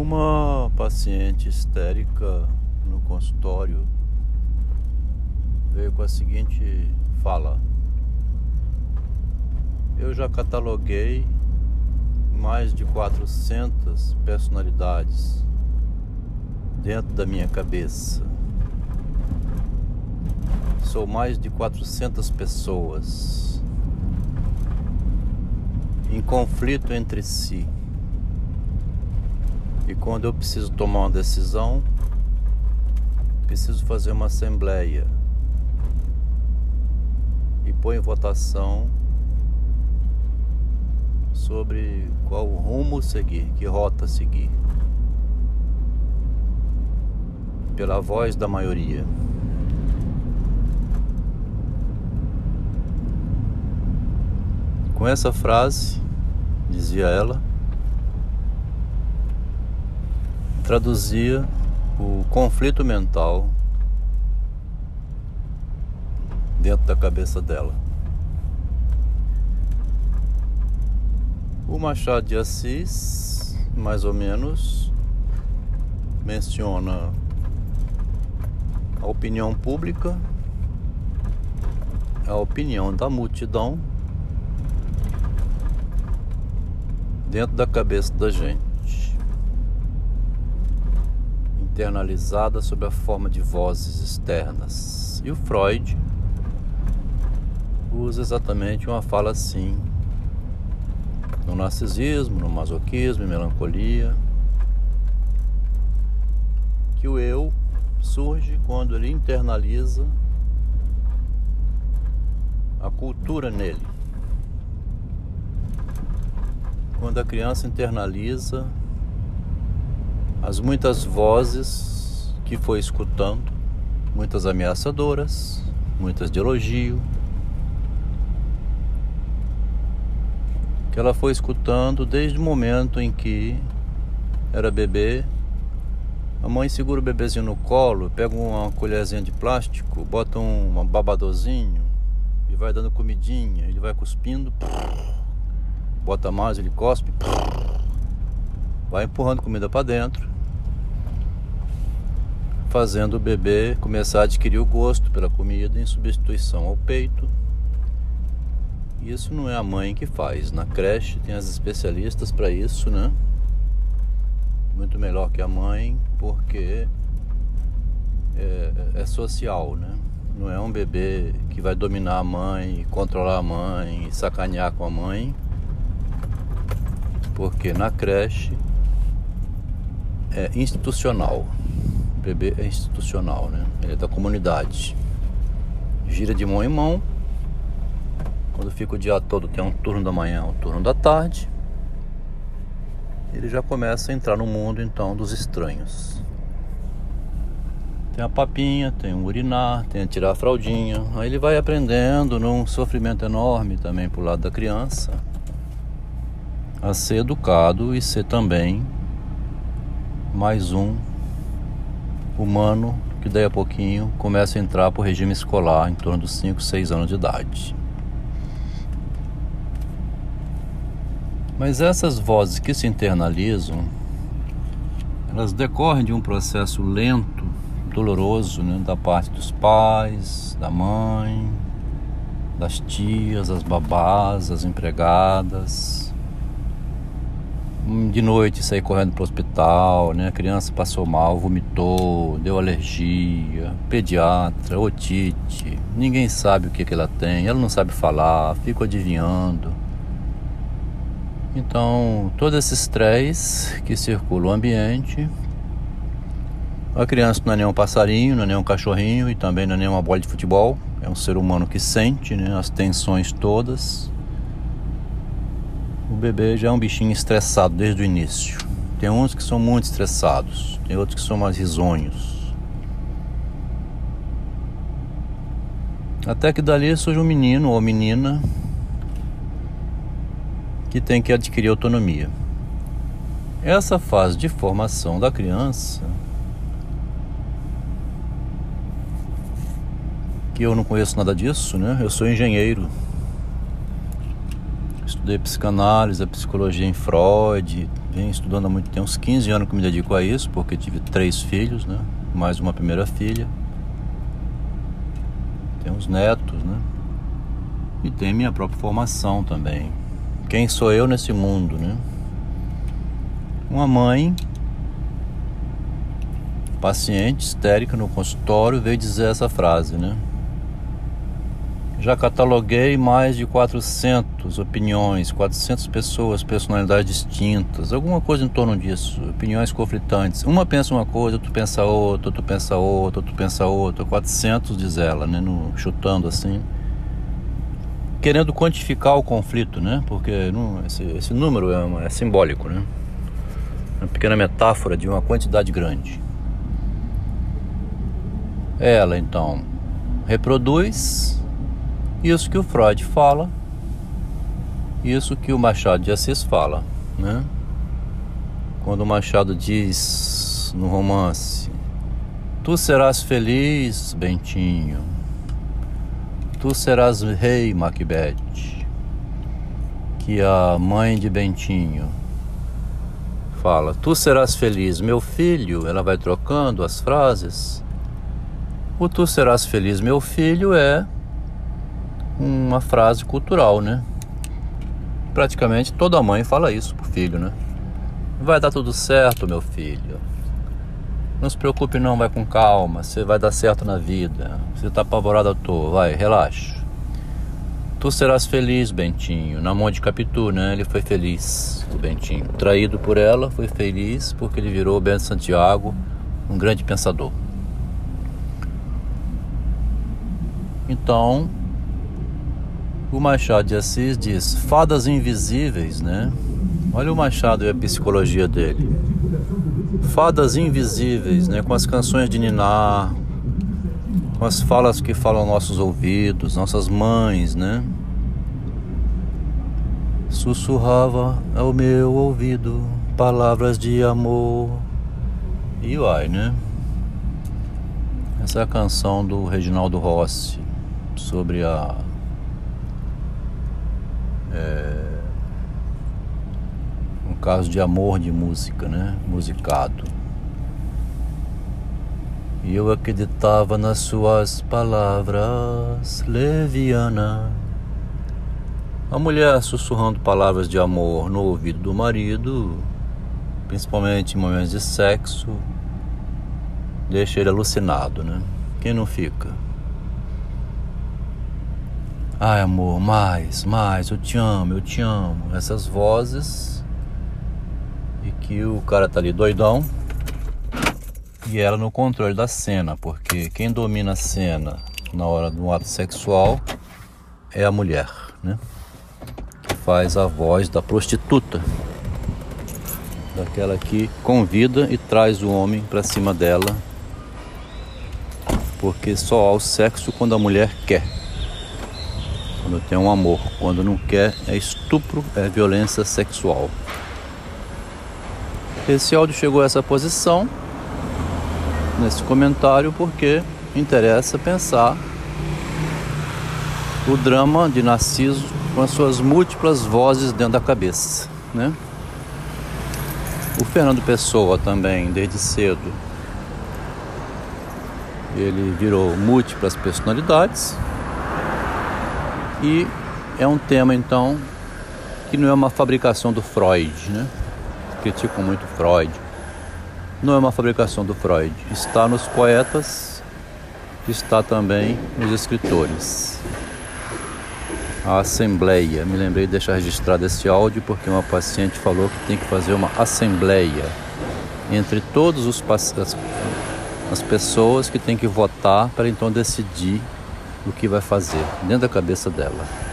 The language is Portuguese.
Uma paciente histérica no consultório veio com a seguinte fala: Eu já cataloguei mais de 400 personalidades dentro da minha cabeça. Sou mais de 400 pessoas em conflito entre si. E quando eu preciso tomar uma decisão, preciso fazer uma assembleia e pôr em votação sobre qual rumo seguir, que rota seguir. Pela voz da maioria. Com essa frase, dizia ela, traduzia o conflito mental dentro da cabeça dela. O Machado de Assis, mais ou menos, menciona a opinião pública, a opinião da multidão dentro da cabeça da gente internalizada sob a forma de vozes externas. E o Freud usa exatamente uma fala assim no narcisismo, no masoquismo e melancolia, que o eu surge quando ele internaliza a cultura nele. Quando a criança internaliza as muitas vozes que foi escutando, muitas ameaçadoras, muitas de elogio, que ela foi escutando desde o momento em que era bebê. A mãe segura o bebezinho no colo, pega uma colherzinha de plástico, bota um babadozinho e vai dando comidinha, ele vai cuspindo, bota mais, ele cospe, vai empurrando comida para dentro fazendo o bebê começar a adquirir o gosto pela comida em substituição ao peito. Isso não é a mãe que faz. Na creche tem as especialistas para isso, né? Muito melhor que a mãe, porque é, é, social, né? Não é um bebê que vai dominar a mãe, controlar a mãe, sacanear com a mãe. Porque na creche é institucional. Bebê é institucional, né? Ele é da comunidade. Gira de mão em mão. Quando fica o dia todo, tem um turno da manhã, um turno da tarde. Ele já começa a entrar no mundo então dos estranhos. Tem a papinha, tem o urinar, tem a tirar a fraldinha. Aí ele vai aprendendo num sofrimento enorme também pro lado da criança a ser educado e ser também mais um humano que daí a pouquinho começa a entrar para o regime escolar em torno dos 5, 6 anos de idade. Mas essas vozes que se internalizam, elas decorrem de um processo lento, doloroso, né, da parte dos pais, da mãe, das tias, as babás, as empregadas, de noite sair correndo para o hospital, né? A criança passou mal, vomitou, deu alergia, pediatra, otite, ninguém sabe o que, que ela tem, ela não sabe falar, fica adivinhando. Então, todo esse estresse que circula o ambiente, a criança não é nem um passarinho, não é nem um cachorrinho e também não é nem uma bola de futebol, é um ser humano que sente né, as tensões todas o bebê já é um bichinho estressado desde o início. Tem uns que são muito estressados, tem outros que são mais risonhos. Até que dali surge um menino ou menina que tem que adquirir autonomia. Essa fase de formação da criança, que eu não conheço nada disso, né? Eu sou engenheiro estudei psicanálise, a psicologia em Freud, venho estudando há muito tempo, uns 15 anos que me dedico a isso, porque tive três filhos, né? Mais uma primeira filha. Tenho uns netos, né? E tem minha própria formação também. Quem sou eu nesse mundo, né? Uma mãe paciente histérica no consultório veio dizer essa frase, né? Já cataloguei mais de 400 opiniões, 400 pessoas, personalidades distintas, alguma coisa em torno disso, opiniões conflitantes. Uma pensa uma coisa, outro pensa outra, outro pensa outra, outro pensa outra, 400 diz ela, né, no, chutando assim. Querendo quantificar o conflito, né? Porque não, esse, esse número é, uma, é simbólico, né? Uma pequena metáfora de uma quantidade grande. Ela então reproduz isso que o Freud fala, isso que o Machado de Assis fala, né? Quando o Machado diz no romance: Tu serás feliz, Bentinho. Tu serás rei, Macbeth. Que a mãe de Bentinho fala: Tu serás feliz, meu filho. Ela vai trocando as frases. O tu serás feliz, meu filho é uma frase cultural, né? Praticamente toda mãe fala isso pro filho, né? Vai dar tudo certo, meu filho. Não se preocupe não, vai com calma, você vai dar certo na vida. Você tá apavorado à toa, vai, relaxa. Tu serás feliz, Bentinho. Na mão de Capitu, né? Ele foi feliz, o Bentinho. Traído por ela, foi feliz porque ele virou o Bento Santiago, um grande pensador. Então, o Machado de Assis diz fadas invisíveis, né? Olha o Machado e a psicologia dele. Fadas invisíveis, né? Com as canções de Niná, com as falas que falam nossos ouvidos, nossas mães, né? Sussurrava ao meu ouvido palavras de amor. E vai, né? Essa é a canção do Reginaldo Rossi sobre a é, um caso de amor de música, né? Musicado. E eu acreditava nas suas palavras, leviana. A mulher sussurrando palavras de amor no ouvido do marido, principalmente em momentos de sexo, deixa ele alucinado, né? Quem não fica? Ai, amor, mais, mais, eu te amo, eu te amo. Essas vozes. E que o cara tá ali doidão. E ela no controle da cena, porque quem domina a cena na hora do ato sexual é a mulher, né? Que faz a voz da prostituta. Daquela que convida e traz o homem para cima dela. Porque só há o sexo quando a mulher quer quando tem um amor, quando não quer é estupro, é violência sexual. Esse áudio chegou a essa posição nesse comentário porque interessa pensar o drama de Narciso com as suas múltiplas vozes dentro da cabeça, né? O Fernando Pessoa também, desde cedo, ele virou múltiplas personalidades, e é um tema então que não é uma fabricação do Freud, né? Criticam muito Freud. Não é uma fabricação do Freud. Está nos poetas, está também nos escritores. A assembleia, me lembrei de deixar registrado esse áudio porque uma paciente falou que tem que fazer uma assembleia entre todos os as, as pessoas que têm que votar para então decidir o que vai fazer dentro da cabeça dela.